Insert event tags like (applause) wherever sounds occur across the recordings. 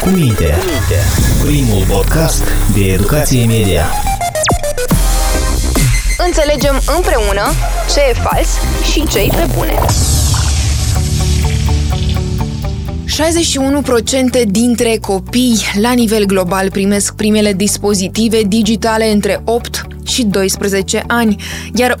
cu minte. Primul podcast de educație media. Înțelegem împreună ce e fals și ce e pe bune. 61% dintre copii la nivel global primesc primele dispozitive digitale între 8 și 12 ani, iar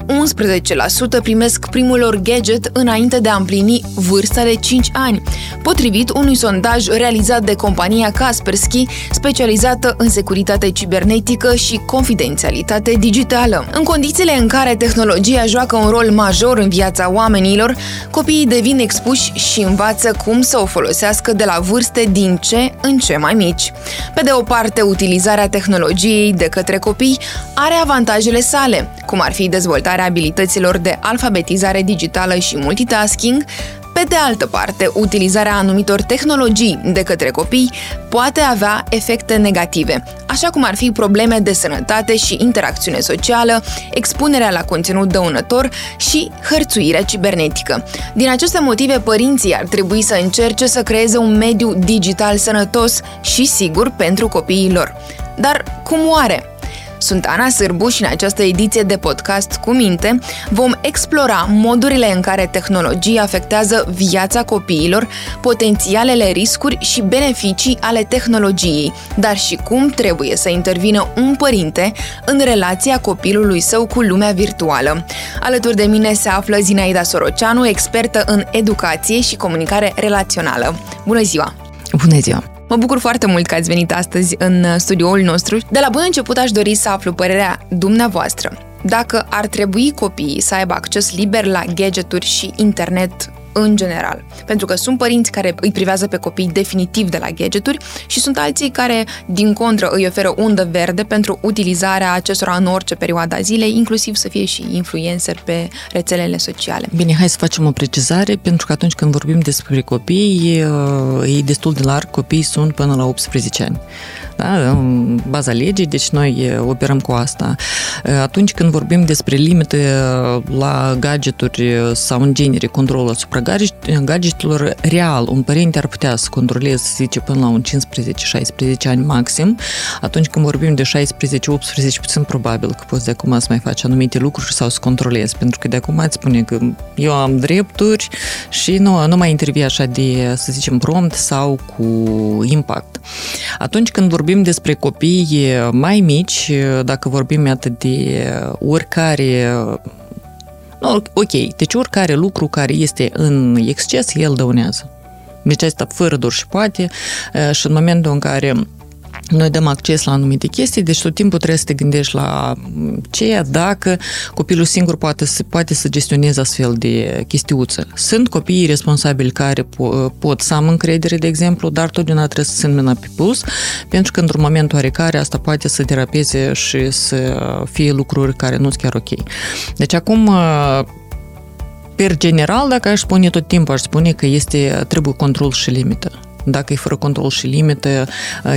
11% primesc primul lor gadget înainte de a împlini vârsta de 5 ani, potrivit unui sondaj realizat de compania Kaspersky, specializată în securitate cibernetică și confidențialitate digitală. În condițiile în care tehnologia joacă un rol major în viața oamenilor, copiii devin expuși și învață cum să o folosească de la vârste din ce în ce mai mici. Pe de o parte, utilizarea tehnologiei de către copii are avantaje avantajele sale, cum ar fi dezvoltarea abilităților de alfabetizare digitală și multitasking, pe de altă parte, utilizarea anumitor tehnologii de către copii poate avea efecte negative, așa cum ar fi probleme de sănătate și interacțiune socială, expunerea la conținut dăunător și hărțuirea cibernetică. Din aceste motive, părinții ar trebui să încerce să creeze un mediu digital sănătos și sigur pentru copiii lor. Dar cum oare? Sunt Ana Sârbu și în această ediție de podcast cu minte vom explora modurile în care tehnologia afectează viața copiilor, potențialele riscuri și beneficii ale tehnologiei, dar și cum trebuie să intervină un părinte în relația copilului său cu lumea virtuală. Alături de mine se află Zinaida Soroceanu, expertă în educație și comunicare relațională. Bună ziua! Bună ziua! Mă bucur foarte mult că ați venit astăzi în studioul nostru. De la bun început aș dori să aflu părerea dumneavoastră. Dacă ar trebui copiii să aibă acces liber la gadgeturi și internet în general. Pentru că sunt părinți care îi privează pe copii definitiv de la gadgeturi și sunt alții care, din contră, îi oferă undă verde pentru utilizarea acestora în orice perioadă a zilei, inclusiv să fie și influencer pe rețelele sociale. Bine, hai să facem o precizare, pentru că atunci când vorbim despre copii, e destul de larg, copiii sunt până la 18 ani da? în baza legii, deci noi operăm cu asta. Atunci când vorbim despre limite la gadgeturi sau în genere control asupra gadgetelor, real, un părinte ar putea să controleze, să zice, până la un 15-16 ani maxim. Atunci când vorbim de 16-18, puțin probabil că poți de acum să mai faci anumite lucruri sau să controlezi, pentru că de acum îți spune că eu am drepturi și nu, nu mai intervii așa de, să zicem, prompt sau cu impact. Atunci când vorbim vorbim despre copii mai mici, dacă vorbim atât de oricare No, ok, deci oricare lucru care este în exces, el dăunează. Deci asta fără dur și poate și în momentul în care noi dăm acces la anumite chestii, deci tot timpul trebuie să te gândești la ceea dacă copilul singur poate să, poate să gestioneze astfel de chestiuță. Sunt copiii responsabili care po- pot să am încredere, de exemplu, dar totdeauna trebuie să țin mâna pe puls, pentru că într-un moment oarecare asta poate să derapeze și să fie lucruri care nu sunt chiar ok. Deci acum per general, dacă aș spune tot timpul, aș spune că este, trebuie control și limită dacă e fără control și limite,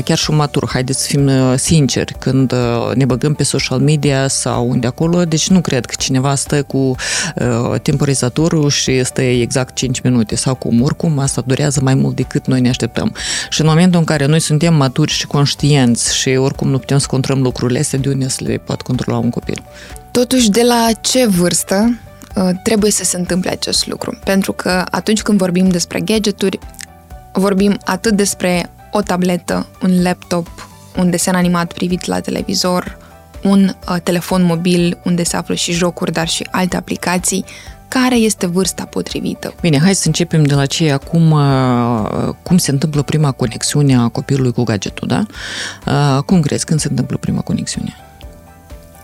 chiar și un matur. Haideți să fim sinceri, când ne băgăm pe social media sau unde acolo, deci nu cred că cineva stă cu temporizatorul și stă exact 5 minute sau cum. Oricum, asta durează mai mult decât noi ne așteptăm. Și în momentul în care noi suntem maturi și conștienți și oricum nu putem să controlăm lucrurile astea, de unde să le poate controla un copil? Totuși, de la ce vârstă trebuie să se întâmple acest lucru. Pentru că atunci când vorbim despre gadgeturi, vorbim atât despre o tabletă, un laptop, un desen animat privit la televizor, un uh, telefon mobil unde se află și jocuri, dar și alte aplicații, care este vârsta potrivită? Bine, hai să începem de la ce acum, uh, cum se întâmplă prima conexiune a copilului cu gadgetul, da? Uh, cum crezi când se întâmplă prima conexiune?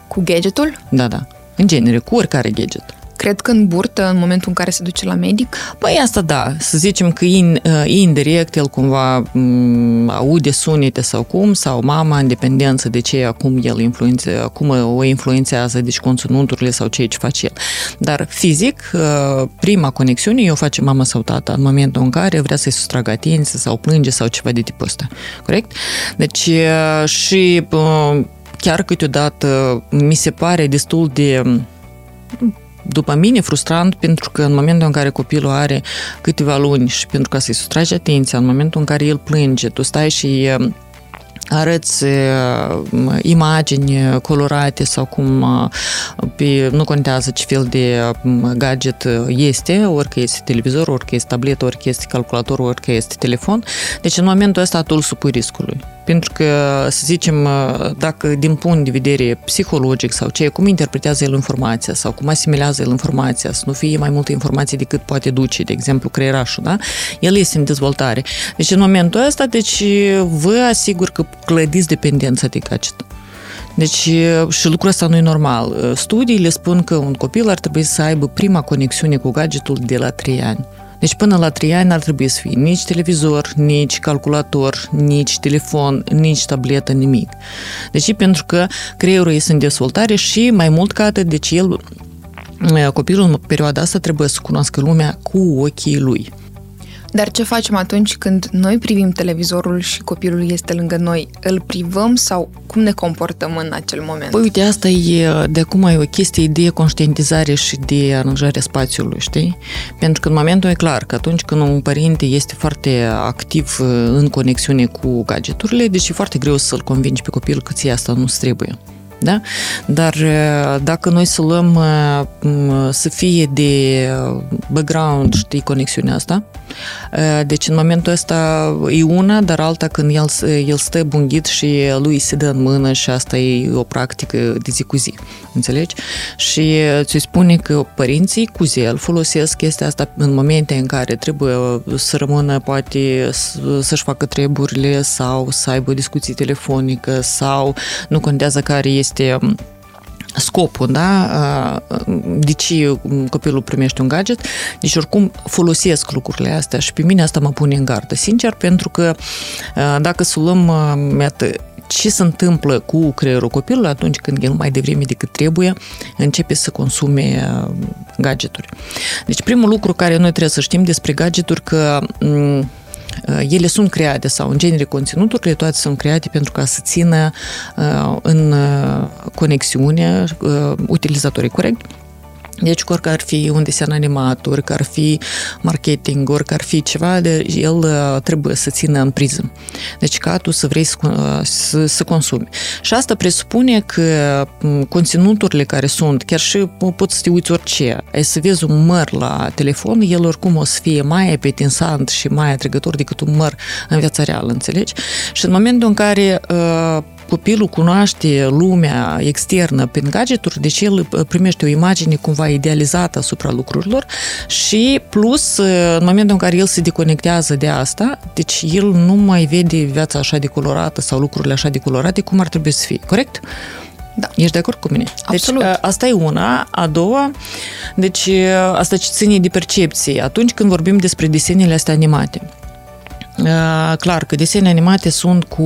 Cu gadgetul? Da, da. În genere, cu oricare gadget cred că în burtă, în momentul în care se duce la medic? Păi asta da, să zicem că in, uh, indirect el cumva m- aude sunete sau cum, sau mama, în dependență de ce acum el influențează, cum o influențează, deci conținuturile sau ceea ce face el. Dar fizic, uh, prima conexiune o face mama sau tata în momentul în care vrea să-i sustragă atenție sau plânge sau ceva de tipul ăsta. Corect? Deci uh, și chiar câteodată mi se pare destul de după mine, frustrant pentru că în momentul în care copilul are câteva luni și pentru ca să-i sustragi atenția, în momentul în care el plânge, tu stai și arăți imagini colorate sau cum pe, nu contează ce fel de gadget este, ori că este televizor, ori că este tabletă, ori că este calculator, ori că este telefon. Deci în momentul ăsta tu îl supui riscului. Pentru că, să zicem, dacă din punct de vedere psihologic sau ce, cum interpretează el informația sau cum asimilează el informația, să nu fie mai multe informații decât poate duce, de exemplu, creierașul, da? El este în dezvoltare. Deci, în momentul ăsta, deci, vă asigur că clădiți dependența de gadget. Deci, și lucrul ăsta nu e normal. Studiile spun că un copil ar trebui să aibă prima conexiune cu gadgetul de la 3 ani. Deci până la 3 ani ar trebui să fie nici televizor, nici calculator, nici telefon, nici tabletă, nimic. Deci pentru că creierul este în dezvoltare și mai mult ca atât, deci el, copilul în perioada asta trebuie să cunoască lumea cu ochii lui. Dar ce facem atunci când noi privim televizorul și copilul este lângă noi? Îl privăm sau cum ne comportăm în acel moment? Păi uite, asta e de acum e o chestie de conștientizare și de aranjare spațiului, știi? Pentru că în momentul e clar că atunci când un părinte este foarte activ uh, în conexiune cu gadgeturile, deci e foarte greu să-l convingi pe copil că ție asta nu trebuie. Da? Dar dacă noi să luăm să fie de background, știi, conexiunea asta, deci în momentul ăsta e una, dar alta când el, el stă bunghit și lui se dă în mână și asta e o practică de zi cu zi, înțelegi? Și ți spune că părinții cu zel folosesc chestia asta în momente în care trebuie să rămână poate să-și facă treburile sau să aibă o discuție telefonică sau nu contează care este este um, scopul, da? De ce copilul primește un gadget? Deci oricum folosesc lucrurile astea și pe mine asta mă pune în gardă, sincer, pentru că dacă să luăm iată, ce se întâmplă cu creierul copilului atunci când el mai devreme decât trebuie începe să consume gadgeturi. Deci primul lucru care noi trebuie să știm despre gadgeturi că Uh, ele sunt create sau în genere conținuturile toate sunt create pentru ca să țină uh, în uh, conexiune utilizatorii corect deci, orică ar fi un desen animat, orică ar fi marketing, orică ar fi ceva, de, el uh, trebuie să țină în priză. Deci, ca tu să vrei să, uh, să, să consumi. Și asta presupune că mm, conținuturile care sunt, chiar și poți să te uiți orice, ai să vezi un măr la telefon, el oricum o să fie mai apetinsant și mai atrăgător decât un măr în viața reală, înțelegi? Și în momentul în care uh, copilul cunoaște lumea externă prin gadgeturi, deci el uh, primește o imagine cumva idealizată asupra lucrurilor și plus, uh, în momentul în care el se deconectează de asta, deci el nu mai vede viața așa de colorată sau lucrurile așa de colorate cum ar trebui să fie, corect? Da. Ești de acord cu mine? Absolut. Deci, asta e una. A doua, deci asta ce ține de percepție. Atunci când vorbim despre desenele astea animate, Clar că desene animate sunt cu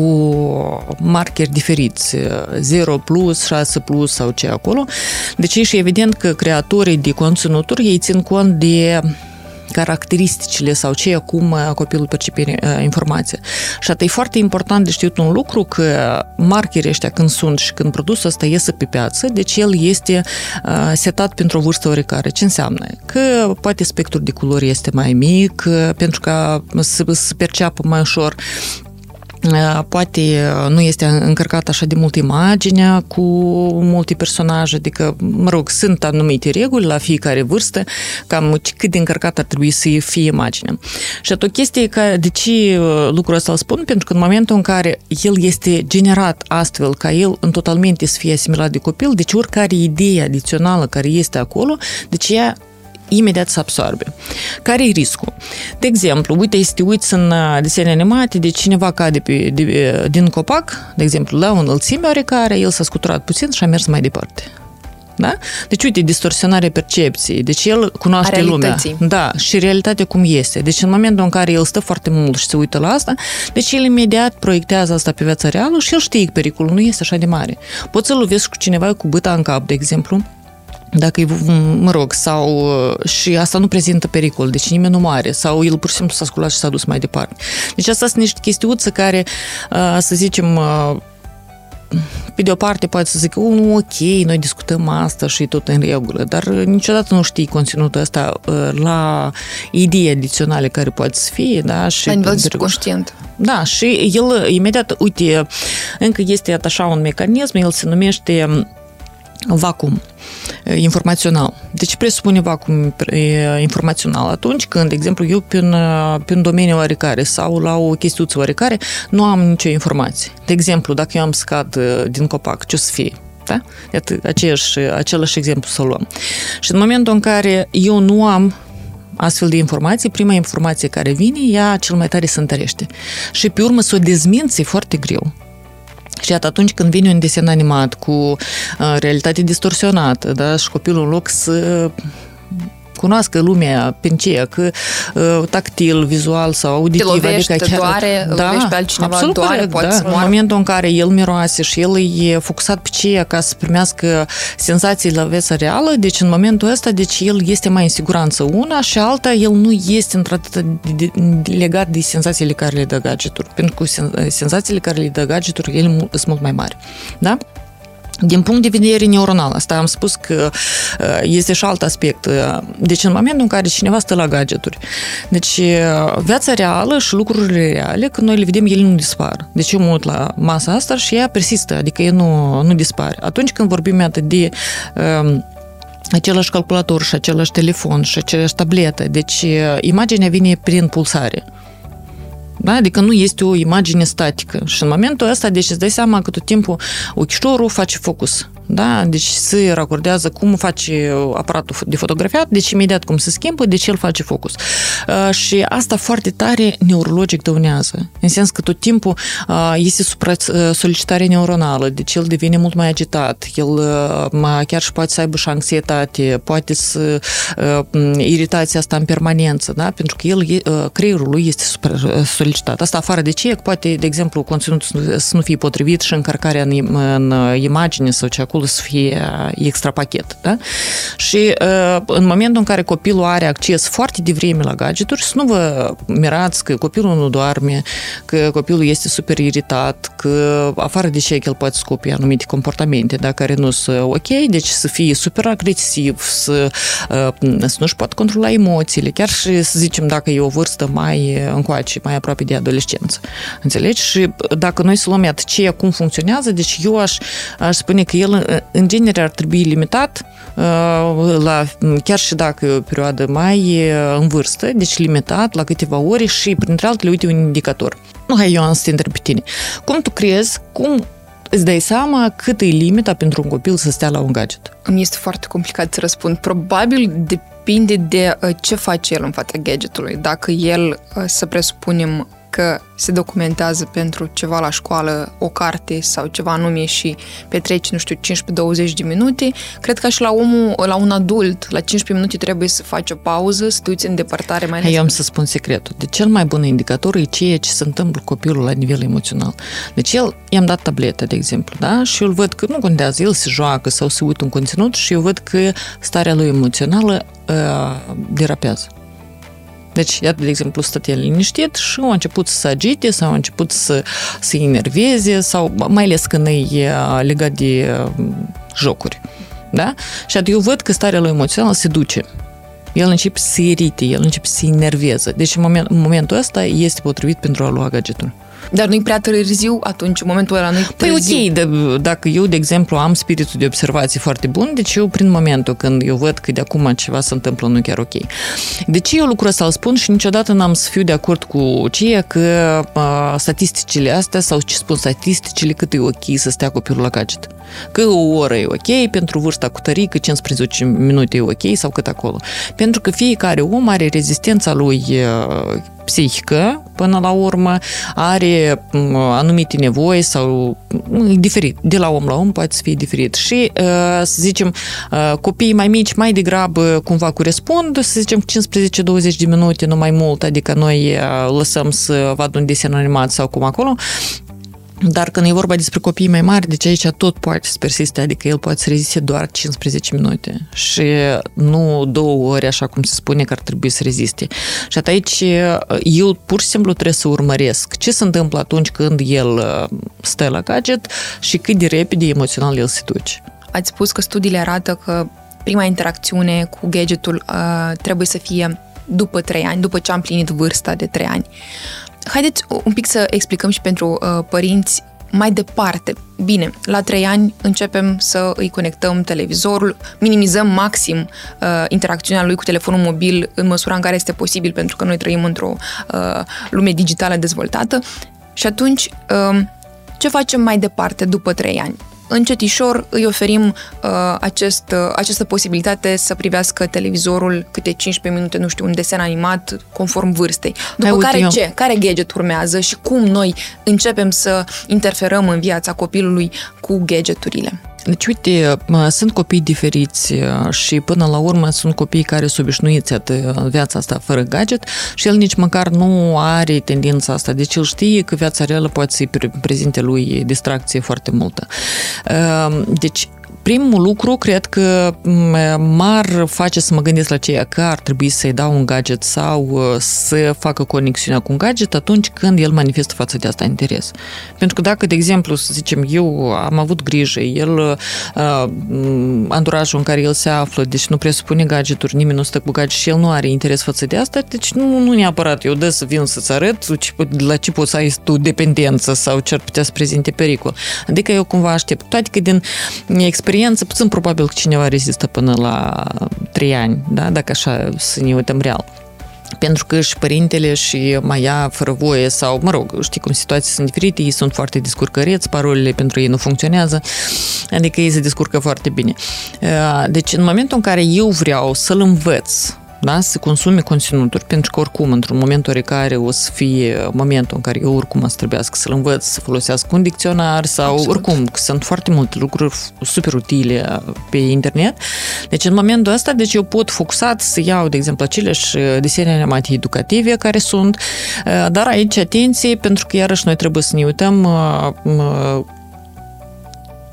markeri diferiți, 0 plus, 6 plus sau ce acolo. Deci e și evident că creatorii de conținuturi ei țin cont de caracteristicile sau ce cum uh, copilul percepe uh, informația. Și atât e foarte important de știut un lucru că markerii ăștia când sunt și când produsul ăsta iese pe piață, deci el este uh, setat pentru o vârstă oricare. Ce înseamnă? Că poate spectrul de culori este mai mic, pentru că să se perceapă mai ușor poate nu este încărcat așa de mult imaginea cu multe personaje, adică, mă rog, sunt anumite reguli la fiecare vârstă, cam cât de încărcat ar trebui să fie imaginea. Și o chestie că, de ce lucrul ăsta îl spun? Pentru că în momentul în care el este generat astfel ca el în totalmente să fie asimilat de copil, deci oricare idee adițională care este acolo, deci ea imediat să absorbe. Care e riscul? De exemplu, uite, să te uiți în uh, desene animate de cineva cade pe, de, din copac, de exemplu, la o înălțime oarecare, el s-a scuturat puțin și a mers mai departe. Da? Deci, uite, distorsionarea percepției. Deci, el cunoaște lumea. Da, și realitatea cum este. Deci, în momentul în care el stă foarte mult și se uită la asta, deci el imediat proiectează asta pe viața reală și el știe că pericolul nu este așa de mare. Poți să-l lovesc cu cineva cu băta în cap, de exemplu, dacă e, mă rog, sau și asta nu prezintă pericol, deci nimeni nu moare, sau el pur și simplu s-a sculat și s-a dus mai departe. Deci asta sunt niște chestiuțe care, să zicem, pe de o parte poate să zică, oh, ok, noi discutăm asta și tot în regulă, dar niciodată nu știi conținutul ăsta la idei adiționale care poate să fie, da? Și la nivel subconștient. Da, și el imediat, uite, încă este așa un mecanism, el se numește vacuum informațional. Deci presupune vacuum informațional atunci când, de exemplu, eu pe un, pe un domeniu oarecare sau la o chestiuță oarecare nu am nicio informație. De exemplu, dacă eu am scad din copac, ce o să fie? Da? Iată, aceeași, același exemplu să luăm. Și în momentul în care eu nu am astfel de informații, prima informație care vine, ea cel mai tare se întărește. Și pe urmă să o dezminți e foarte greu. Și iată, atunci când vine un desen animat cu uh, realitate distorsionată, da, și copilul în loc să cunoască lumea prin ce, că uh, tactil, vizual sau auditiv. Te lovești, adică chiar, doare, da, lovești pe altcineva, absolut doare, corect, poate da. să În momentul în care el miroase și el e focusat pe ce ca să primească senzații la viața reală, deci în momentul ăsta, deci el este mai în siguranță una și alta, el nu este într-atât legat de senzațiile care le dă gadgetul, pentru că senzațiile care le dă gadgetul, ele sunt mult mai mari. Da? Din punct de vedere neuronal, asta am spus că uh, este și alt aspect. Uh, deci în momentul în care cineva stă la gadgeturi, deci uh, viața reală și lucrurile reale, când noi le vedem, ele nu dispar. Deci eu mă uit la masa asta și ea persistă, adică ea nu, nu dispare. Atunci când vorbim atât de um, același calculator și același telefon și același tabletă, deci imaginea vine prin pulsare. Da? Adică nu este o imagine statică. Și în momentul ăsta, deci îți dai seama că tot timpul ochișorul face focus da? Deci se racordează cum face aparatul de fotografiat, deci imediat cum se schimbă, deci el face focus. Uh, și asta foarte tare neurologic dăunează. În sens că tot timpul uh, este supra-solicitare neuronală, deci el devine mult mai agitat, el uh, chiar și poate să aibă și anxietate, poate să iritația asta în permanență, da? pentru că el, creierul lui este supra-solicitat. Asta afară de ce, poate, de exemplu, conținutul să nu fie potrivit și încărcarea în, în imagine sau ce acolo acolo să fie extra pachet. Da? Și în momentul în care copilul are acces foarte devreme la gadgeturi, să nu vă mirați că copilul nu doarme, că copilul este super iritat, că afară de ce el poate scopi anumite comportamente da, care nu sunt ok, deci să fie super agresiv, să, să nu-și poată controla emoțiile, chiar și să zicem dacă e o vârstă mai încoace, mai aproape de adolescență. Înțelegi? Și dacă noi să luăm iată ce, cum funcționează, deci eu aș, aș spune că el în genere ar trebui limitat la, chiar și dacă e o perioadă mai în vârstă, deci limitat la câteva ore și printre altele, uite un indicator. Nu, hai eu am să te întreb pe tine. Cum tu crezi, cum îți dai seama cât e limita pentru un copil să stea la un gadget? Îmi este foarte complicat să răspund. Probabil depinde de ce face el în fața gadgetului. Dacă el, să presupunem, că se documentează pentru ceva la școală, o carte sau ceva anume și petreci, nu știu, 15-20 de minute, cred că și la omul, la un adult, la 15 minute trebuie să faci o pauză, să duci în depărtare mai Eu am să spun secretul. De cel mai bun indicator e ceea ce se întâmplă copilul la nivel emoțional. Deci el, i-am dat tabletă, de exemplu, da? Și eu văd că nu contează, el se joacă sau se uită un conținut și eu văd că starea lui emoțională uh, derapează. Deci, iată, de exemplu, stătea liniștit și au început să se agite sau au început să se enerveze sau mai ales când e legat de jocuri. Da? Și atunci eu văd că starea lui emoțională se duce. El începe să se irite, el începe să se enerveze. Deci în, moment, în momentul ăsta este potrivit pentru a lua gadgetul. Dar nu-i prea târziu atunci, în momentul ăla nu-i Păi ok, de, dacă eu, de exemplu, am spiritul de observație foarte bun, deci eu, prin momentul când eu văd că de acum ceva se întâmplă nu chiar ok. De ce eu lucrul ăsta îl spun și niciodată n-am să fiu de acord cu ceea că a, statisticile astea sau ce spun statisticile cât e ok să stea copilul la gadget. Că o oră e ok, pentru vârsta cu tării, că 15 minute e ok sau cât acolo. Pentru că fiecare om are rezistența lui psihică, până la urmă, are anumite nevoi sau e diferit. De la om la om poate să fie diferit. Și, să zicem, copiii mai mici mai degrabă cumva corespund, să zicem 15-20 de minute, nu mai mult, adică noi lăsăm să vadă un desen animat sau cum acolo, Dar când e vorba despre copii mai mari, deci aici tot poate să persiste, adică el poate să reziste doar 15 minute și nu două ori, așa cum se spune că ar trebui să reziste. Și aici eu pur și simplu trebuie să urmăresc ce se întâmplă atunci când el stă la gadget și cât de repede emoțional el se duce. Ați spus că studiile arată că prima interacțiune cu gadgetul uh, trebuie să fie după 3 ani, după ce am plinit vârsta de 3 ani. Haideți un pic să explicăm și pentru uh, părinți mai departe. Bine, la trei ani începem să îi conectăm televizorul, minimizăm maxim uh, interacțiunea lui cu telefonul mobil în măsura în care este posibil, pentru că noi trăim într-o uh, lume digitală dezvoltată. Și atunci, uh, ce facem mai departe după trei ani? Încetișor îi oferim uh, acest, uh, această posibilitate să privească televizorul câte 15 minute, nu știu, un desen animat conform vârstei. După Hai, care uite, ce? Care gadget urmează și cum noi începem să interferăm în viața copilului cu gadgeturile? Deci, uite, sunt copii diferiți și până la urmă sunt copii care sunt obișnuiți în viața asta fără gadget și el nici măcar nu are tendința asta. Deci el știe că viața reală poate să-i prezinte lui distracție foarte multă. Deci, primul lucru, cred că m-ar face să mă gândesc la ceea că ar trebui să-i dau un gadget sau uh, să facă conexiunea cu un gadget atunci când el manifestă față de asta interes. Pentru că dacă, de exemplu, să zicem, eu am avut grijă, el, uh, anturajul în care el se află, deci nu presupune gadgeturi, nimeni nu stă cu gadget și el nu are interes față de asta, deci nu, nu neapărat eu dă să vin să-ți arăt la ce poți să ai tu dependență sau ce ar putea să prezinte pericol. Adică eu cumva aștept. Toate că din experiență experiență, puțin probabil că cineva rezistă până la 3 ani, da? dacă așa să ne uităm real pentru că și părintele și mai ia fără voie sau, mă rog, știi cum situații sunt diferite, ei sunt foarte descurcăreți, parolele pentru ei nu funcționează, adică ei se descurcă foarte bine. Deci în momentul în care eu vreau să-l învăț da? să consume conținuturi, pentru că oricum, într-un moment oricare o să fie momentul în care eu oricum să trebuiască să-l învăț să folosească un dicționar sau Absolut. oricum, că sunt foarte multe lucruri super utile pe internet. Deci în momentul ăsta, deci eu pot focusat să iau, de exemplu, aceleași desene animate educative care sunt, dar aici atenție, pentru că iarăși noi trebuie să ne uităm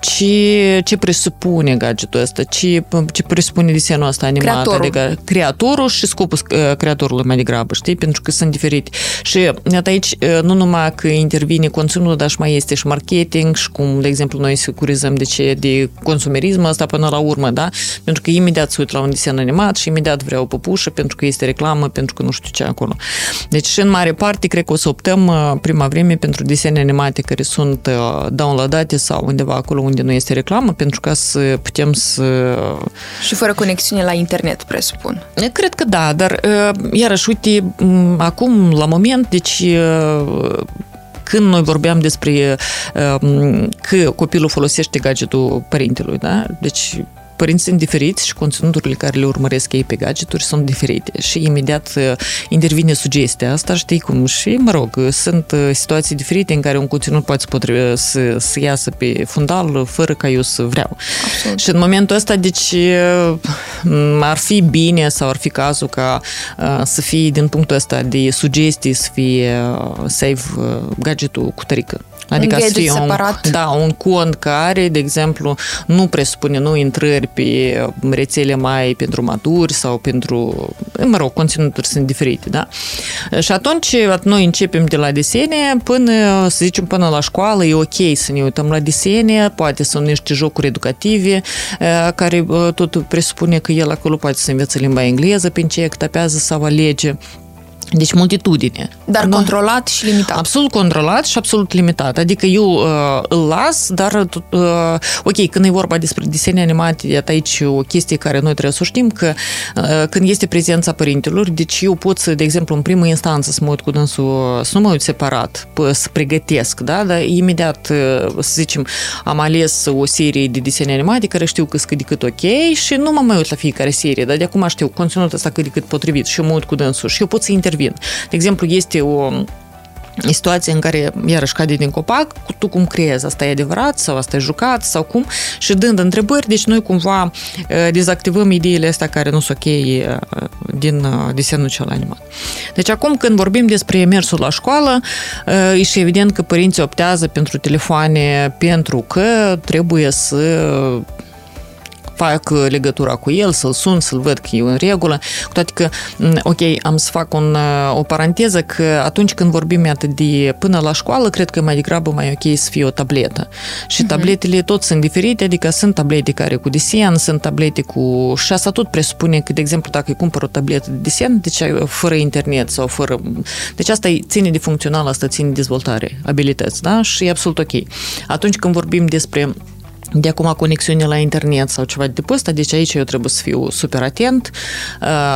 ce, ce presupune gadgetul ăsta, ce, ce presupune desenul ăsta animat, creatorul. adică creatorul și scopul uh, creatorului mai degrabă, știi, pentru că sunt diferite. Și aici uh, nu numai că intervine conținut, dar și mai este și marketing și cum, de exemplu, noi securizăm de ce, de consumerism ăsta până la urmă, da? Pentru că imediat se uit la un desen animat și imediat vreau o păpușă pentru că este reclamă, pentru că nu știu ce acolo. Deci și în mare parte cred că o să optăm uh, prima vreme pentru desene animate care sunt downloadate sau undeva acolo unde nu este reclamă, pentru ca să putem să... Și fără conexiune la internet, presupun. Cred că da, dar iarăși, uite, acum, la moment, deci când noi vorbeam despre că copilul folosește gadgetul părintelui, da? Deci părinții sunt diferiți și conținuturile care le urmăresc ei pe gadgeturi sunt diferite și imediat uh, intervine sugestia asta, știi cum, și mă rog, sunt uh, situații diferite în care un conținut poate să, să, să iasă pe fundal fără ca eu să vreau. Absolut. Și în momentul ăsta, deci, uh, ar fi bine sau ar fi cazul ca să fie din punctul ăsta de sugestii să fie save gadgetul cu tărică. Adică un să fie separat. Un, (laughs) da, un cont care, de exemplu, nu presupune nu intrări pe rețele mai pentru maturi sau pentru, mă rog, conținuturi sunt diferite, da? Și atunci noi începem de la desene până, să zicem, până la școală, e ok să ne uităm la desene, poate sunt niște jocuri educative care tot presupune că el acolo poate să învețe limba engleză prin ce tapează sau alege. Deci multitudine. Dar da? controlat și limitat. Absolut controlat și absolut limitat. Adică eu uh, îl las, dar uh, ok, când e vorba despre desene animate, iată aici o chestie care noi trebuie să știm, că uh, când este prezența părintelor, deci eu pot să, de exemplu, în primă instanță să mă uit cu dânsul, să nu mă uit separat, să pregătesc, da? Dar imediat, uh, să zicem, am ales o serie de desene animate care știu că sunt cât de cât ok și nu mă mai uit la fiecare serie, dar de acum știu conținutul ăsta cât de cât potrivit și eu mă uit cu dânsul și eu pot să intervin intervin. De exemplu, este o situație în care, iarăși, cade din copac, tu cum creezi, asta e adevărat sau asta e jucat sau cum, și dând întrebări, deci noi cumva dezactivăm ideile astea care nu sunt ok din desenul cel animat. Deci acum când vorbim despre mersul la școală, e și evident că părinții optează pentru telefoane pentru că trebuie să fac legătura cu el, să-l sun, să-l văd că e în regulă. Cu toate că, ok, am să fac un, o paranteză că atunci când vorbim atât de până la școală, cred că mai degrabă mai ok să fie o tabletă. Și uh-huh. tabletele tot sunt diferite, adică sunt tablete care cu desen, sunt tablete cu... Și asta tot presupune că, de exemplu, dacă îi cumpăr o tabletă de desen, deci fără internet sau fără... Deci asta ține de funcțional, asta ține de dezvoltare, abilități, da? Și e absolut ok. Atunci când vorbim despre de acum conexiune la internet sau ceva de tipul ăsta, deci aici eu trebuie să fiu super atent,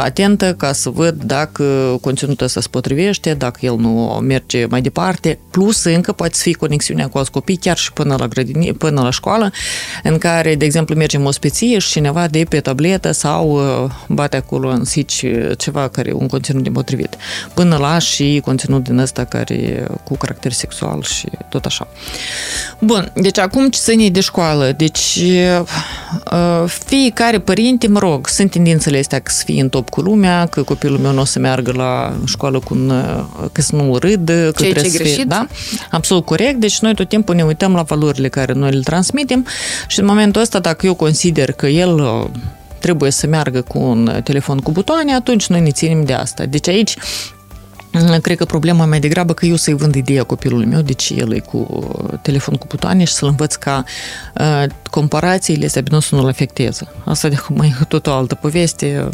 atentă ca să văd dacă conținutul ăsta se potrivește, dacă el nu merge mai departe, plus încă poate să fie conexiunea cu alți copii chiar și până la, grădini, până la școală, în care, de exemplu, mergem o speție și cineva de pe tabletă sau bate acolo în sici ceva care un conținut nepotrivit. Până la și conținut din ăsta care cu caracter sexual și tot așa. Bun, deci acum ce ține de școală școală. Deci, fiecare părinte, mă rog, sunt tendințele astea că să fie în top cu lumea, că copilul meu nu o să meargă la școală cu un, că să nu râdă, că Ceea trebuie ce să fie, greșit. da? Absolut corect. Deci noi tot timpul ne uităm la valorile care noi le transmitem și în momentul ăsta, dacă eu consider că el trebuie să meargă cu un telefon cu butoane, atunci noi ne ținem de asta. Deci aici Cred că problema mai degrabă că eu să-i vând ideea copilului meu, deci el e cu telefon cu butoane și să-l învăț ca uh, comparațiile astea nu să nu-l afecteze. Asta de acum e tot o altă poveste,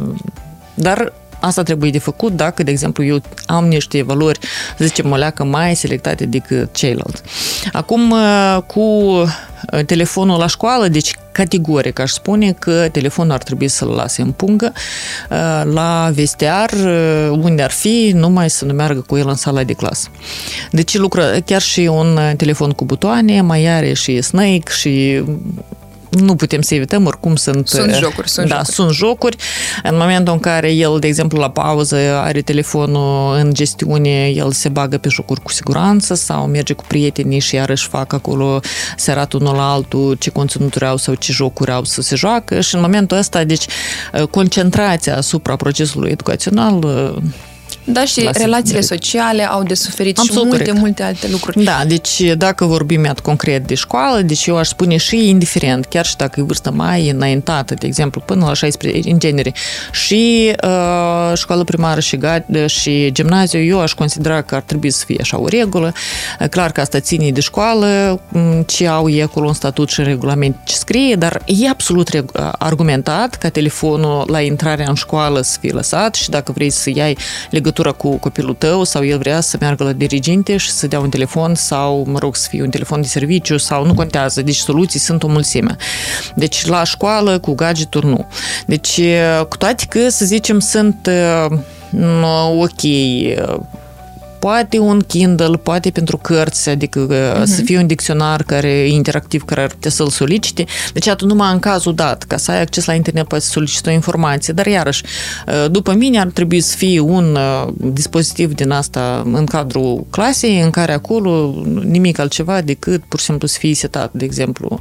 dar asta trebuie de făcut dacă, de exemplu, eu am niște valori, să zicem, măleacă mai selectate decât ceilalți. Acum, cu telefonul la școală, deci categoric aș spune că telefonul ar trebui să-l lase în pungă la vestiar, unde ar fi, numai să nu meargă cu el în sala de clasă. Deci lucră chiar și un telefon cu butoane, mai are și Snake și nu putem să evităm, oricum sunt... Sunt jocuri, sunt da, jocuri. sunt jocuri. În momentul în care el, de exemplu, la pauză are telefonul în gestiune, el se bagă pe jocuri cu siguranță sau merge cu prietenii și iarăși fac acolo, se arată unul la altul ce conținuturi au sau ce jocuri au să se joacă și în momentul ăsta, deci, concentrația asupra procesului educațional da, și Lasă relațiile direct. sociale au de suferit Absolut și multe, corect. multe alte lucruri. Da, deci dacă vorbim iată, concret de școală, deci eu aș spune și indiferent, chiar și dacă e vârstă mai înaintată, de exemplu, până la 16, în genere, și uh, școală primară și, ga- și gimnaziu, eu aș considera că ar trebui să fie așa o regulă. Clar că asta ține de școală, m, ce au ei acolo în statut și în regulament ce scrie, dar e absolut reg- argumentat ca telefonul la intrarea în școală să fie lăsat și dacă vrei să iai legătură cu copilul tău sau el vrea să meargă la diriginte și să dea un telefon sau, mă rog, să fie un telefon de serviciu sau nu contează. Deci soluții sunt o mulțime. Deci la școală cu gadgeturi nu. Deci cu toate că, să zicem, sunt uh, ok poate un Kindle, poate pentru cărți, adică uh-huh. să fie un dicționar care e interactiv, care ar putea să-l solicite. Deci, atunci, numai în cazul dat, ca să ai acces la internet, poate să solicită o informație, dar iarăși, după mine, ar trebui să fie un dispozitiv din asta în cadrul clasei, în care acolo nimic altceva decât pur și simplu să fie setat, de exemplu,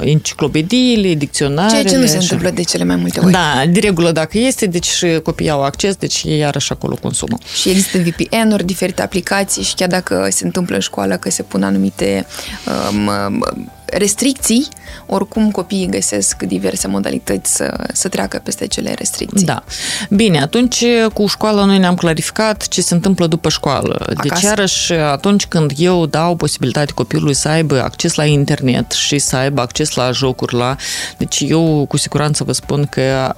enciclopediile, dicționare. Ceea ce nu se întâmplă de cele mai multe ori. Da, de regulă dacă este, deci și copiii au acces, deci ei iarăși acolo consumă. Și există VPN-uri, diferite aplicații și chiar dacă se întâmplă în școală că se pun anumite um, restricții, oricum copiii găsesc diverse modalități să, să treacă peste cele restricții. Da. Bine, atunci cu școala noi ne-am clarificat ce se întâmplă după școală. Acasă. Deci, iarăși, atunci când eu dau posibilitate copilului să aibă acces la internet și să aibă acces la jocuri, la... Deci eu cu siguranță vă spun că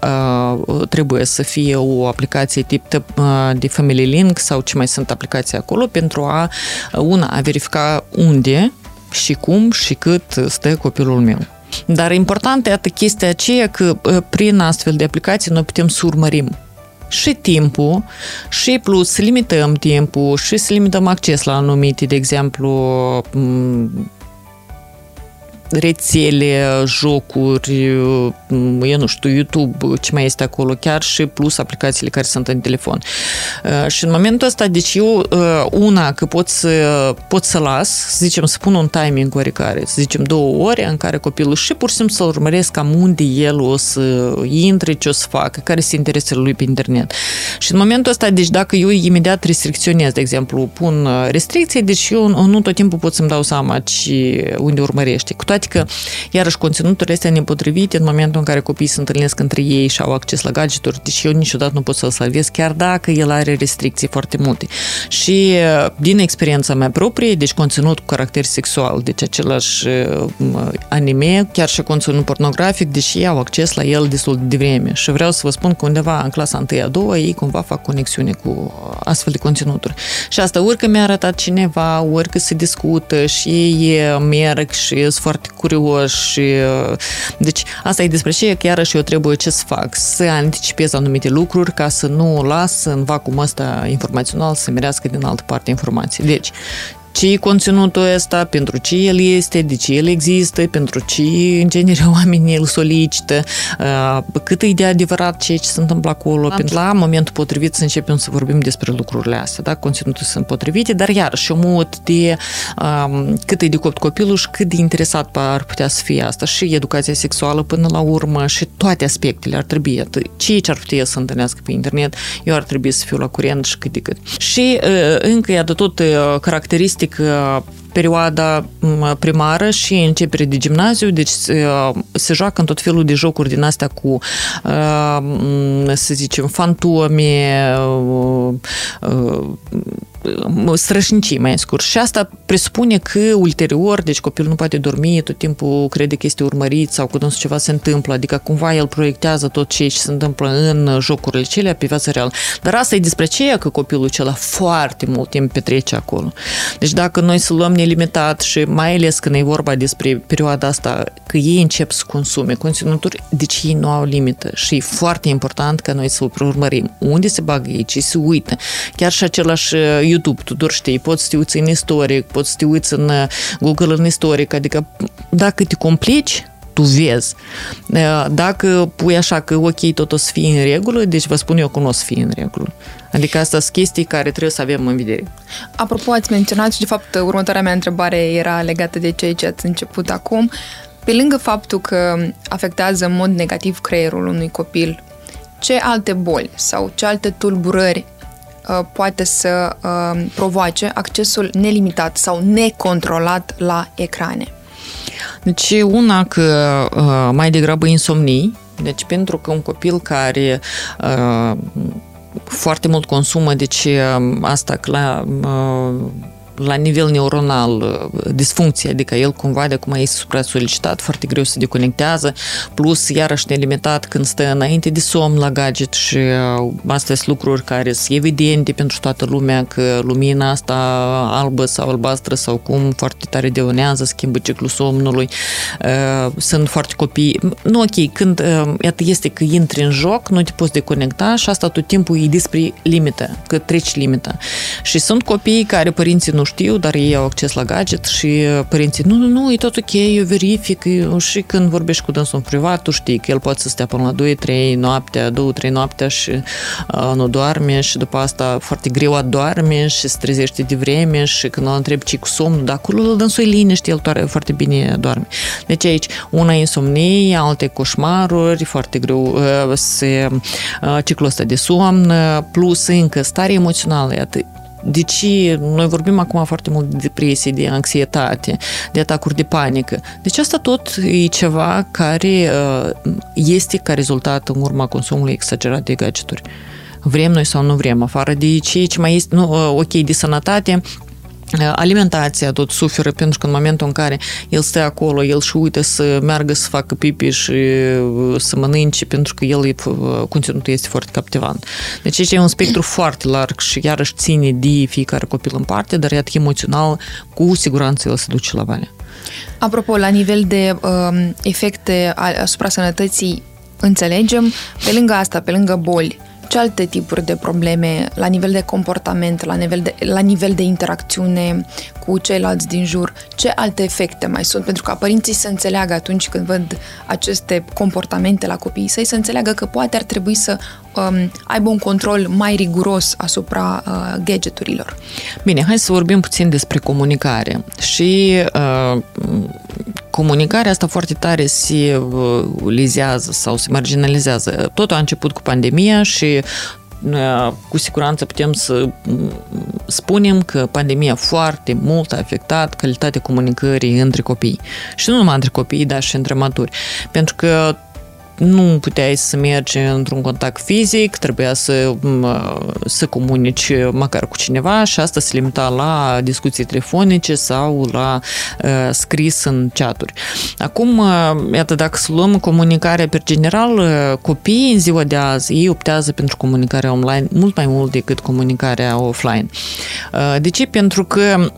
uh, trebuie să fie o aplicație tip uh, de Family Link sau ce mai sunt aplicații acolo pentru a, una, a verifica unde și cum și cât stă copilul meu. Dar important e chestia aceea că prin astfel de aplicații noi putem să urmărim și timpul, și plus să limităm timpul, și să limităm acces la anumite, de exemplu, rețele, jocuri, eu nu știu, YouTube, ce mai este acolo, chiar și plus aplicațiile care sunt în telefon. Și în momentul ăsta, deci eu, una, că pot să, pot să las, să zicem, să pun un timing oricare, să zicem două ore în care copilul și pur și simplu să urmăresc cam unde el o să intre, ce o să facă, care sunt interesele lui pe internet. Și în momentul ăsta, deci dacă eu imediat restricționez, de exemplu, pun restricții, deci eu nu tot timpul pot să-mi dau seama ce, unde urmărește. Cu toate că, iarăși, conținuturile astea nepotrivite în momentul în care copiii se întâlnesc între ei și au acces la gadgeturi, deci eu niciodată nu pot să-l salvez, chiar dacă el are restricții foarte multe. Și din experiența mea proprie, deci conținut cu caracter sexual, deci același anime, chiar și conținut pornografic, deși ei au acces la el destul de vreme. Și vreau să vă spun că undeva în clasa 1 a ei cumva fac conexiune cu astfel de conținuturi. Și asta ori că mi-a arătat cineva, ori că se discută și ei merg și sunt foarte curioși. Și, deci asta e despre ce că iarăși eu trebuie ce să fac, să anticipez anumite lucruri ca să nu las în vacuum ăsta informațional să merească din altă parte informații. Deci, ce e conținutul ăsta, pentru ce el este, de ce el există, pentru ce, în genere, (laughs) oamenii îl solicită, cât e de adevărat ceea ce se întâmplă acolo. Pentru la momentul potrivit să începem să vorbim despre lucrurile astea, da? Conținutul sunt potrivite, dar iarăși un mod de um, cât e de copt copilul și cât de interesat ar putea să fie asta. Și educația sexuală până la urmă și toate aspectele ar trebui. Ce ce ar putea să întâlnească pe internet, eu ar trebui să fiu la curent și cât de cât. Și încă e de tot caracteristic practic perioada primară și începere de gimnaziu, deci se joacă în tot felul de jocuri din astea cu, să zicem, fantome, strășnicii mai scurt. Și asta presupune că ulterior, deci copilul nu poate dormi, tot timpul crede că este urmărit sau cu dânsul ceva se întâmplă, adică cumva el proiectează tot ce se întâmplă în jocurile celea pe viața reală. Dar asta e despre ceea că copilul acela foarte mult timp petrece acolo. Deci dacă noi să luăm nelimitat și mai ales când e vorba despre perioada asta, că ei încep să consume conținuturi, deci ei nu au limită și e foarte important ca noi să urmărim unde se bagă ei, ce se uită. Chiar și același YouTube, tu doar știi, poți să te uiți în istoric, poți să te uiți în Google în istoric, adică dacă te complici, tu vezi. Dacă pui așa că ok, tot o să fie în regulă, deci vă spun eu că nu o să fie în regulă. Adică asta sunt chestii care trebuie să avem în vedere. Apropo, ați menționat și de fapt următoarea mea întrebare era legată de ceea ce ați început acum. Pe lângă faptul că afectează în mod negativ creierul unui copil, ce alte boli sau ce alte tulburări Uh, poate să uh, provoace accesul nelimitat sau necontrolat la ecrane. Deci una că uh, mai degrabă insomnii, deci pentru că un copil care foarte mult consumă, deci asta la la nivel neuronal disfuncție, adică el cumva de acum este supra-solicitat, foarte greu se deconectează, plus iarăși nelimitat când stă înainte de somn la gadget și astea sunt lucruri care sunt evidente pentru toată lumea că lumina asta albă sau albastră sau cum foarte tare deonează, schimbă ciclul somnului, sunt foarte copii. Nu ok, când iată este că intri în joc, nu te poți deconecta și asta tot timpul e despre limită, că treci limita. Și sunt copii care părinții nu știu, dar ei au acces la gadget și uh, părinții, nu, nu, nu, e tot ok, eu verific și când vorbești cu dânsul în privat, tu știi că el poate să stea până la 2-3 noaptea, 2-3 noaptea și uh, nu doarme și după asta foarte greu adorme și se trezește de vreme și când îl întreb ce cu somnul, dar acolo dânsul e liniște, el doar, foarte bine doarme. Deci aici, una insomnie, alte coșmaruri, foarte greu uh, se, uh, ciclul ăsta de somn, plus încă stare emoțională, iată, deci noi vorbim acum foarte mult de depresie, de anxietate, de atacuri de panică. Deci asta tot e ceva care uh, este ca rezultat în urma consumului exagerat de gadgeturi. Vrem noi sau nu vrem, afară de ce mai este, nu, uh, ok, de sănătate, alimentația tot suferă pentru că în momentul în care el stă acolo, el și uită să meargă să facă pipi și să mănânce pentru că el conținutul este foarte captivant. Deci aici e un spectru foarte larg și iarăși ține de fiecare copil în parte, dar iată emoțional cu siguranță el se duce la vale. Apropo, la nivel de um, efecte asupra sănătății, înțelegem, pe lângă asta, pe lângă boli, ce alte tipuri de probleme la nivel de comportament, la nivel de, la nivel de interacțiune cu ceilalți din jur, ce alte efecte mai sunt? Pentru ca părinții să înțeleagă atunci când văd aceste comportamente la copiii săi, să înțeleagă că poate ar trebui să um, aibă un control mai riguros asupra uh, gadgeturilor. Bine, hai să vorbim puțin despre comunicare. Și uh, comunicarea asta foarte tare se uh, lizează sau se marginalizează. Totul a început cu pandemia și uh, cu siguranță putem să mm, spunem că pandemia foarte mult a afectat calitatea comunicării între copii. Și nu numai între copii, dar și între maturi. Pentru că nu puteai să mergi într-un contact fizic, trebuia să, să comunici măcar cu cineva și asta se limita la discuții telefonice sau la uh, scris în chaturi. Acum, uh, iată, dacă să luăm comunicarea pe general, uh, copiii în ziua de azi, ei optează pentru comunicarea online mult mai mult decât comunicarea offline. Uh, de ce? Pentru că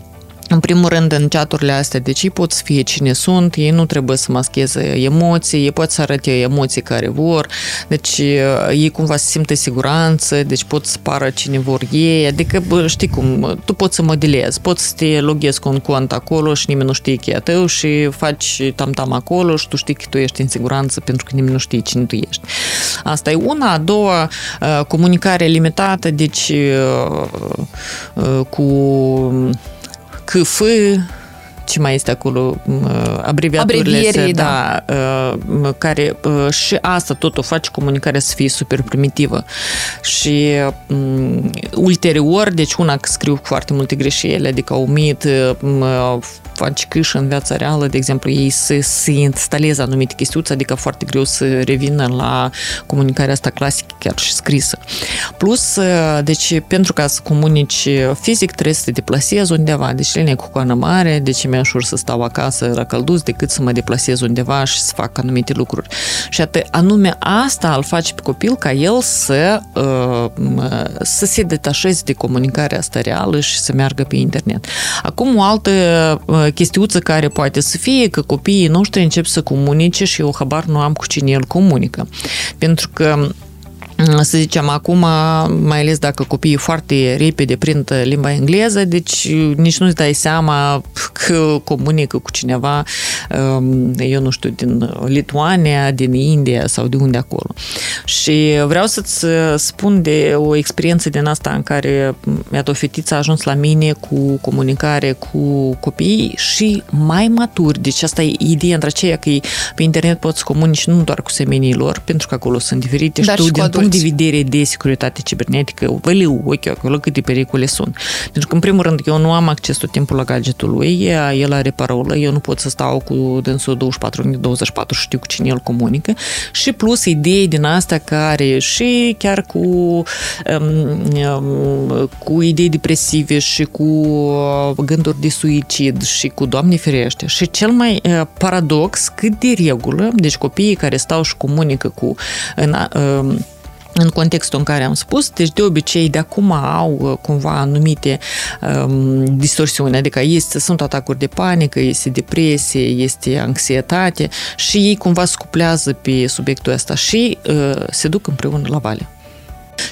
în primul rând, în chaturile astea, deci ei pot să fie cine sunt, ei nu trebuie să mascheze emoții, ei pot să arate emoții care vor, deci uh, ei cumva se simtă siguranță, deci pot să pară cine vor ei, adică știi cum, tu poți să modelezi, poți să te loghezi cu un cont acolo și nimeni nu știe că e tău și faci tam-tam acolo și tu știi că tu ești în siguranță pentru că nimeni nu știe cine tu ești. Asta e una, a doua, uh, comunicare limitată, deci uh, cu КФ, ce mai este acolo, abreviaturile, se, da, da, care și asta tot o face comunicarea să fie super primitivă. Și um, ulterior, deci una că scriu foarte multe greșeli, adică omit, faci câș în viața reală, de exemplu, ei să se instaleze anumite chestiuți, adică foarte greu să revină la comunicarea asta clasică, chiar și scrisă. Plus, deci, pentru ca să comunici fizic, trebuie să te deplasezi undeva, deci linia cu coană mare, deci mi ușor să stau acasă la căldus decât să mă deplasez undeva și să fac anumite lucruri. Și atât, anume asta îl face pe copil ca el să, să se detașeze de comunicarea asta reală și să meargă pe internet. Acum o altă chestiuță care poate să fie că copiii noștri încep să comunice și eu habar nu am cu cine el comunică. Pentru că să zicem, acum, mai ales dacă copiii foarte repede prind limba engleză, deci nici nu-ți dai seama că comunică cu cineva, um, eu nu știu, din Lituania, din India sau de unde acolo. Și vreau să-ți spun de o experiență din asta în care, iată, o fetiță a ajuns la mine cu comunicare cu copiii și mai maturi. Deci asta e ideea între aceea că pe internet poți să comunici nu doar cu semenii lor, pentru că acolo sunt diferite Dar și tu, și din punct de vedere de securitate cibernetică, văliu ochi acolo câte pericole sunt. Pentru că, în primul rând, eu nu am acces tot timpul la gadgetul lui, el are parolă, eu nu pot să stau cu dânsul 24 24 și știu cu cine el comunică și plus idei din asta care și chiar cu um, um, cu idei depresive și cu gânduri de suicid și cu Doamne ferește. Și cel mai uh, paradox, cât de regulă, deci copiii care stau și comunică cu în, uh, în contextul în care am spus, deci de obicei de acum au uh, cumva anumite um, distorsiuni, adică este, sunt atacuri de panică, este depresie, este anxietate și ei cumva scuplează pe subiectul ăsta și uh, se duc împreună la vale.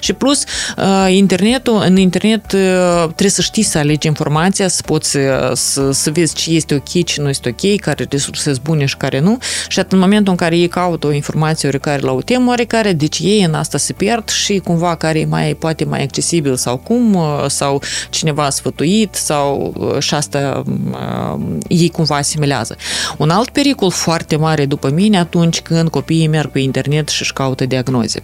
Și plus, uh, internetul, în internet uh, trebuie să știi să alegi informația, să poți uh, să, să vezi ce este ok, ce nu este ok, care resurse sunt bune și care nu. Și în momentul în care ei caută o informație oricare la o temă oricare, deci ei în asta se pierd și cumva care e mai, poate mai accesibil sau cum, sau cineva a sfătuit sau și asta ei cumva asimilează. Un alt pericol foarte mare după mine atunci când copiii merg pe internet și își caută diagnoze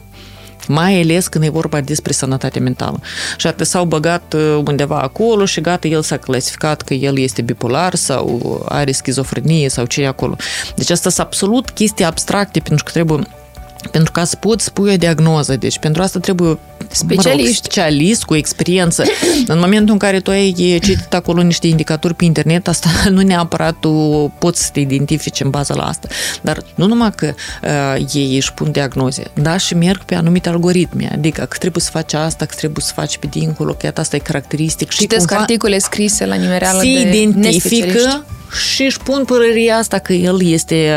mai ales când e vorba despre sănătate mentală. Și atât s-au băgat undeva acolo și gata, el s-a clasificat că el este bipolar sau are schizofrenie sau ce e acolo. Deci asta sunt absolut chestii abstracte pentru că trebuie pentru ca să poți spui o diagnoză. Deci pentru asta trebuie specialist, mă rog, specialist cu experiență. (coughs) în momentul în care tu ai citit acolo niște indicatori pe internet, asta (laughs) nu neapărat tu poți să te identifici în bază la asta. Dar nu numai că uh, ei își pun diagnoze, dar și merg pe anumite algoritmi. Adică că trebuie să faci asta, că trebuie să faci pe dincolo, că asta e caracteristic. Citesc și cumva articole scrise la nimereală se de identifică și își pun părerea asta că el este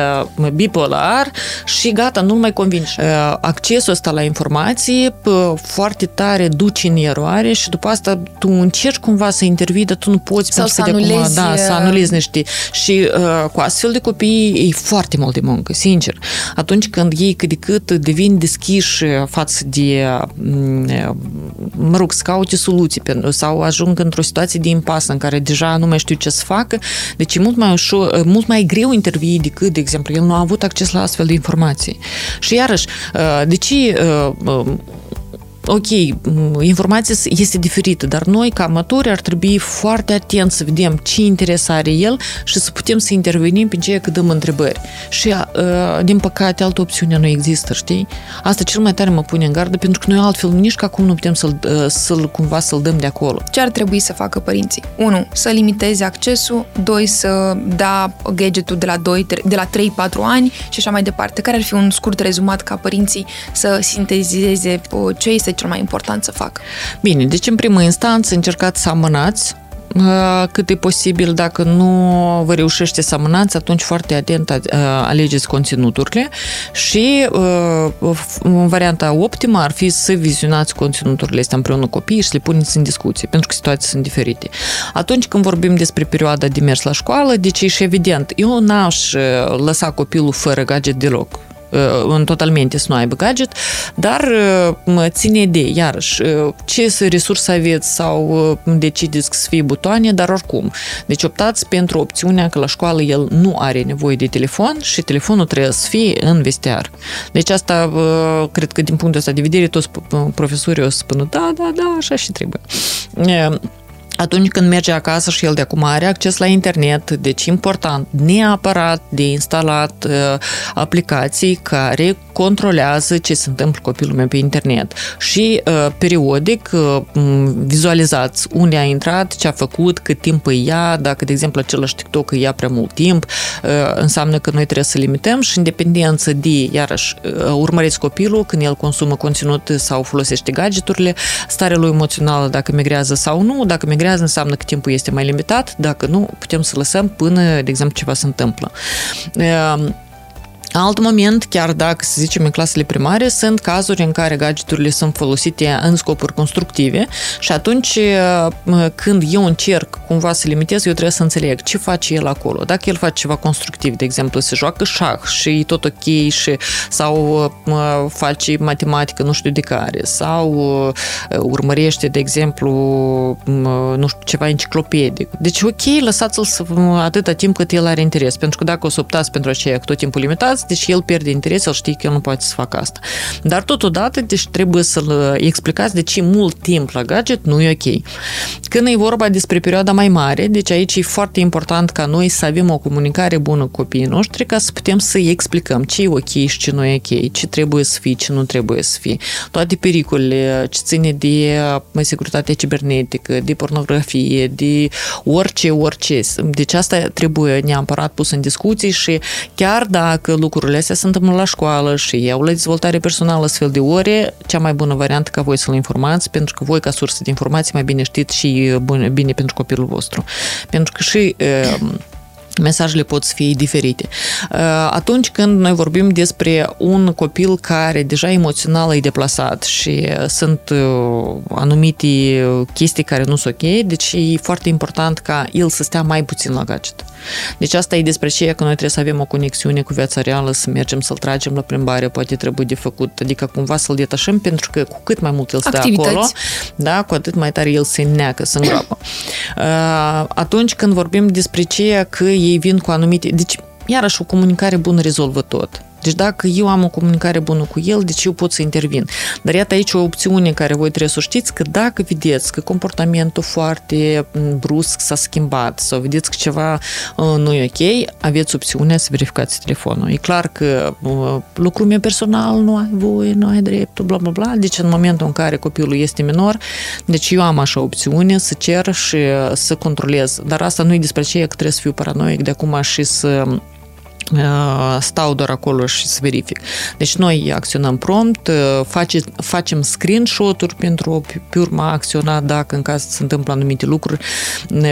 bipolar și gata, nu mai convinge. Accesul ăsta la informații foarte tare duce în eroare și după asta tu încerci cumva să intervii, dar tu nu poți Sau să anulezi, acum, da, să anulezi niște. Și uh, cu astfel de copii e foarte mult de muncă, sincer. Atunci când ei cât de cât devin deschiși față de, mă rog, să caute soluții sau ajung într-o situație de impas în care deja nu mai știu ce să facă, deci e mult mai ușor, mult mai greu intervii decât, de exemplu, el nu a avut acces la astfel de informații. Și iarăși, de ce ok, informația este diferită, dar noi, ca amatori, ar trebui foarte atent să vedem ce interes are el și să putem să intervenim pe ceea că dăm întrebări. Și, din păcate, altă opțiune nu există, știi? Asta cel mai tare mă pune în gardă, pentru că noi altfel nici ca cum nu putem să-l, să-l cumva să-l dăm de acolo. Ce ar trebui să facă părinții? 1. Să limiteze accesul, 2. Să da gadgetul de la, 2, de la 3-4 ani și așa mai departe. Care ar fi un scurt rezumat ca părinții să sintezeze ce este cel mai important să fac? Bine, deci în primă instanță încercați să amânați uh, cât e posibil. Dacă nu vă reușește să amânați, atunci foarte atent uh, alegeți conținuturile și uh, varianta optimă ar fi să vizionați conținuturile astea împreună cu copiii și să le puneți în discuție, pentru că situații sunt diferite. Atunci când vorbim despre perioada de mers la școală, deci e și evident, eu n-aș lăsa copilul fără gadget deloc în totalmente să nu aibă gadget, dar ține de, iarăși, ce resurse aveți sau decideți să fie butoane, dar oricum. Deci optați pentru opțiunea că la școală el nu are nevoie de telefon și telefonul trebuie să fie în vestiar. Deci asta, cred că din punctul ăsta de vedere, toți profesorii o să spună, da, da, da, așa și trebuie atunci când merge acasă și el de acum are acces la internet, deci important, neapărat de instalat uh, aplicații care controlează ce se întâmplă copilul meu pe internet și uh, periodic uh, vizualizați unde a intrat, ce a făcut, cât timp îi ia, dacă, de exemplu, același TikTok îi ia prea mult timp, uh, înseamnă că noi trebuie să limităm și în dependență de, iarăși, uh, urmăriți copilul când el consumă conținut sau folosește gadgeturile, starea lui emoțională, dacă migrează sau nu, dacă migrează migrează, înseamnă că timpul este mai limitat, dacă nu, putem să lăsăm până, de exemplu, ceva se întâmplă. Ehm, Alt moment, chiar dacă, să zicem, în clasele primare, sunt cazuri în care gadgeturile sunt folosite în scopuri constructive și atunci când eu încerc cumva să limitez, eu trebuie să înțeleg ce face el acolo. Dacă el face ceva constructiv, de exemplu, se joacă șah și e tot ok și sau face matematică nu știu de care sau urmărește, de exemplu, nu știu, ceva enciclopedic. Deci ok, lăsați-l atâta timp cât el are interes, pentru că dacă o să optați pentru aceea tot timpul limitați, deci el pierde interes, el știe că el nu poate să facă asta. Dar totodată, deci trebuie să-l explicați de ce mult timp la gadget nu e ok. Când e vorba despre perioada mai mare, deci aici e foarte important ca noi să avem o comunicare bună cu copiii noștri ca să putem să-i explicăm ce e ok și ce nu e ok, ce trebuie să fie, ce nu trebuie să fie. Toate pericolele ce ține de securitatea cibernetică, de pornografie, de orice, orice. Deci asta trebuie neapărat pus în discuții și chiar dacă lucrurile lucrurile astea se întâmplă la școală și iau la dezvoltare personală astfel de ore, cea mai bună variantă ca voi să-l informați, pentru că voi ca sursă de informații mai bine știți și bine pentru copilul vostru. Pentru că și mesajele pot să fie diferite. Atunci când noi vorbim despre un copil care deja emoțional e deplasat și sunt anumite chestii care nu sunt ok, deci e foarte important ca el să stea mai puțin la gadget. Deci asta e despre ceea că noi trebuie să avem o conexiune cu viața reală, să mergem să-l tragem la plimbare, poate trebuie de făcut, adică cumva să-l detașăm, pentru că cu cât mai mult el stă acolo, da, cu atât mai tare el se neacă, se îngroapă. Atunci când vorbim despre ceea că ei vin cu anumite... Deci, iarăși, o comunicare bună rezolvă tot. Deci dacă eu am o comunicare bună cu el, deci eu pot să intervin. Dar iată aici o opțiune care voi trebuie să știți că dacă vedeți că comportamentul foarte brusc s-a schimbat sau vedeți că ceva uh, nu e ok, aveți opțiunea să verificați telefonul. E clar că uh, lucrul meu personal nu ai voie, nu ai dreptul, bla bla bla. Deci în momentul în care copilul este minor, deci eu am așa opțiune să cer și să controlez. Dar asta nu e despre ce că trebuie să fiu paranoic de acum și să stau doar acolo și să verific. Deci noi acționăm prompt, face, facem screenshot-uri pentru pe urma acționa dacă în caz se întâmplă anumite lucruri,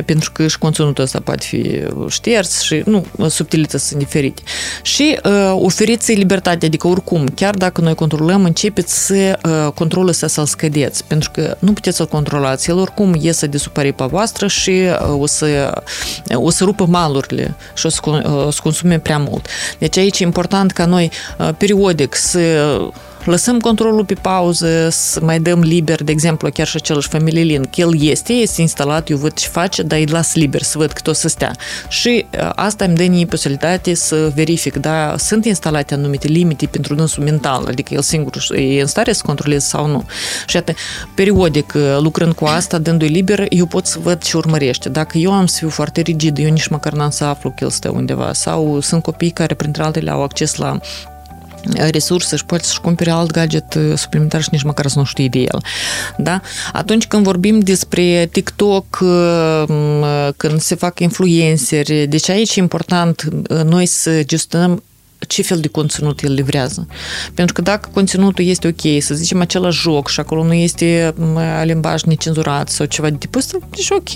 pentru că și conținutul ăsta poate fi șters și nu, subtilități sunt diferite. Și uh, oferiți libertate, adică oricum, chiar dacă noi controlăm, începeți să uh, controlul ăsta să-l scădeți, pentru că nu puteți să-l controlați. El oricum iese de sub aripa voastră și uh, o să, o să rupă malurile și o să, uh, o să consume prea mult. Deci aici e important ca noi uh, periodic să lăsăm controlul pe pauză, să mai dăm liber, de exemplu, chiar și același Family Link. El este, este instalat, eu văd ce face, dar îi las liber să văd cât o să stea. Și uh, asta îmi dă mie posibilitate să verific, da, sunt instalate anumite limite pentru dânsul mental, adică el singur e în stare să controleze sau nu. Și atât, periodic, uh, lucrând cu asta, dându-i liber, eu pot să văd ce urmărește. Dacă eu am să fiu foarte rigid, eu nici măcar n-am să aflu că el stă undeva. Sau sunt copii care, printre altele, au acces la resurse și poate să-și cumpere alt gadget uh, suplimentar și nici măcar să nu știe de el. Da? Atunci când vorbim despre TikTok, uh, când se fac influenceri, deci aici e important uh, noi să gestionăm ce fel de conținut el livrează. Pentru că dacă conținutul este ok, să zicem același joc și acolo nu este limbaj necenzurat sau ceva de tipul ăsta, deci ok,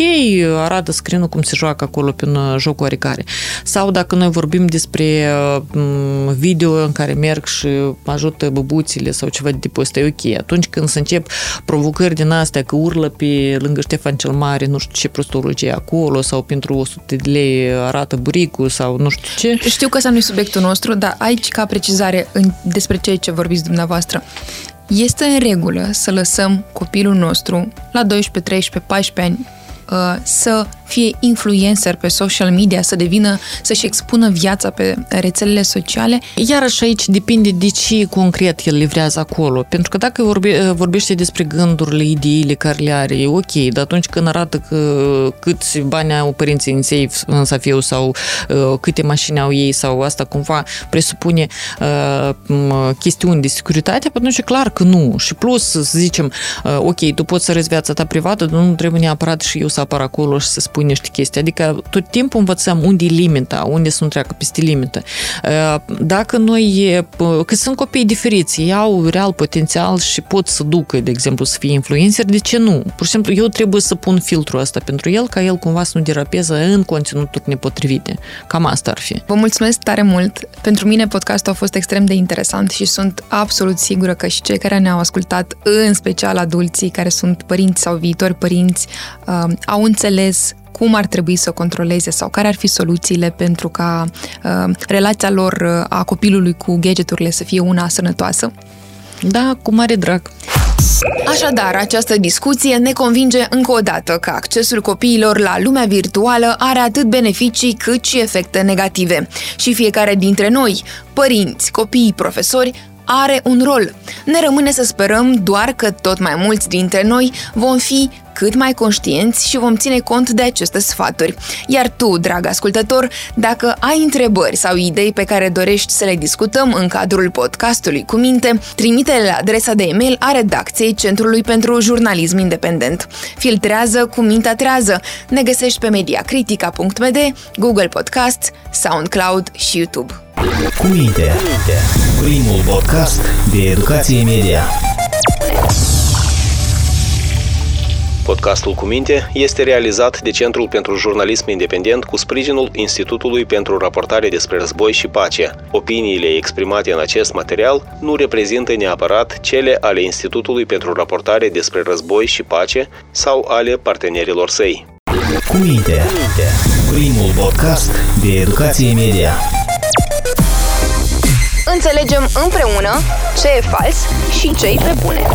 arată screen cum se joacă acolo pe un joc oarecare. Sau dacă noi vorbim despre video în care merg și ajută băbuțile sau ceva de tipul ăsta, e ok. Atunci când se încep provocări din astea că urlă pe lângă Ștefan cel Mare, nu știu ce prostologie acolo, sau pentru 100 de lei arată buricul sau nu știu ce. Știu că ăsta nu e subiectul nostru, dar aici, ca precizare în, despre ceea ce vorbiți dumneavoastră, este în regulă să lăsăm copilul nostru la 12, 13, 14 ani uh, să fie influencer pe social media, să devină, să-și expună viața pe rețelele sociale. Iarăși aici depinde de ce concret el livrează acolo. Pentru că dacă vorbe, vorbește despre gândurile, ideile care le are, e ok, dar atunci când arată că câți bani au părinții în safe, în safiu sau uh, câte mașini au ei sau asta cumva presupune uh, chestiuni de securitate, atunci e clar că nu. Și plus, să zicem, uh, ok, tu poți să răzi viața ta privată, dar nu trebuie neapărat și eu să apar acolo și să spun spui niște chestii. Adică tot timpul învățăm unde e limita, unde să nu treacă peste limită. Dacă noi, că sunt copii diferiți, ei au real potențial și pot să ducă, de exemplu, să fie influencer, de ce nu? Pur și simplu, eu trebuie să pun filtrul ăsta pentru el, ca el cumva să nu derapeze în conținuturi nepotrivite. Cam asta ar fi. Vă mulțumesc tare mult. Pentru mine podcastul a fost extrem de interesant și sunt absolut sigură că și cei care ne-au ascultat, în special adulții care sunt părinți sau viitori părinți, au înțeles cum ar trebui să controleze sau care ar fi soluțiile pentru ca uh, relația lor uh, a copilului cu gadgeturile să fie una sănătoasă? Da, cu mare drag. Așadar, această discuție ne convinge încă o dată că accesul copiilor la lumea virtuală are atât beneficii cât și efecte negative. Și fiecare dintre noi, părinți, copii, profesori, are un rol. Ne rămâne să sperăm doar că tot mai mulți dintre noi vom fi cât mai conștienți și vom ține cont de aceste sfaturi. Iar tu, drag ascultător, dacă ai întrebări sau idei pe care dorești să le discutăm în cadrul podcastului cu minte, trimite-le la adresa de e-mail a redacției Centrului pentru Jurnalism Independent. Filtrează cu mintea trează. Ne găsești pe mediacritica.md, Google Podcasts, SoundCloud și YouTube. Cu minte, primul podcast de educație media. Podcastul cu minte este realizat de Centrul pentru Jurnalism Independent cu sprijinul Institutului pentru Raportare despre Război și Pace. Opiniile exprimate în acest material nu reprezintă neapărat cele ale Institutului pentru Raportare despre Război și Pace sau ale partenerilor săi. Cu minte, primul podcast de educație media. Înțelegem împreună ce e fals și ce e pe bune.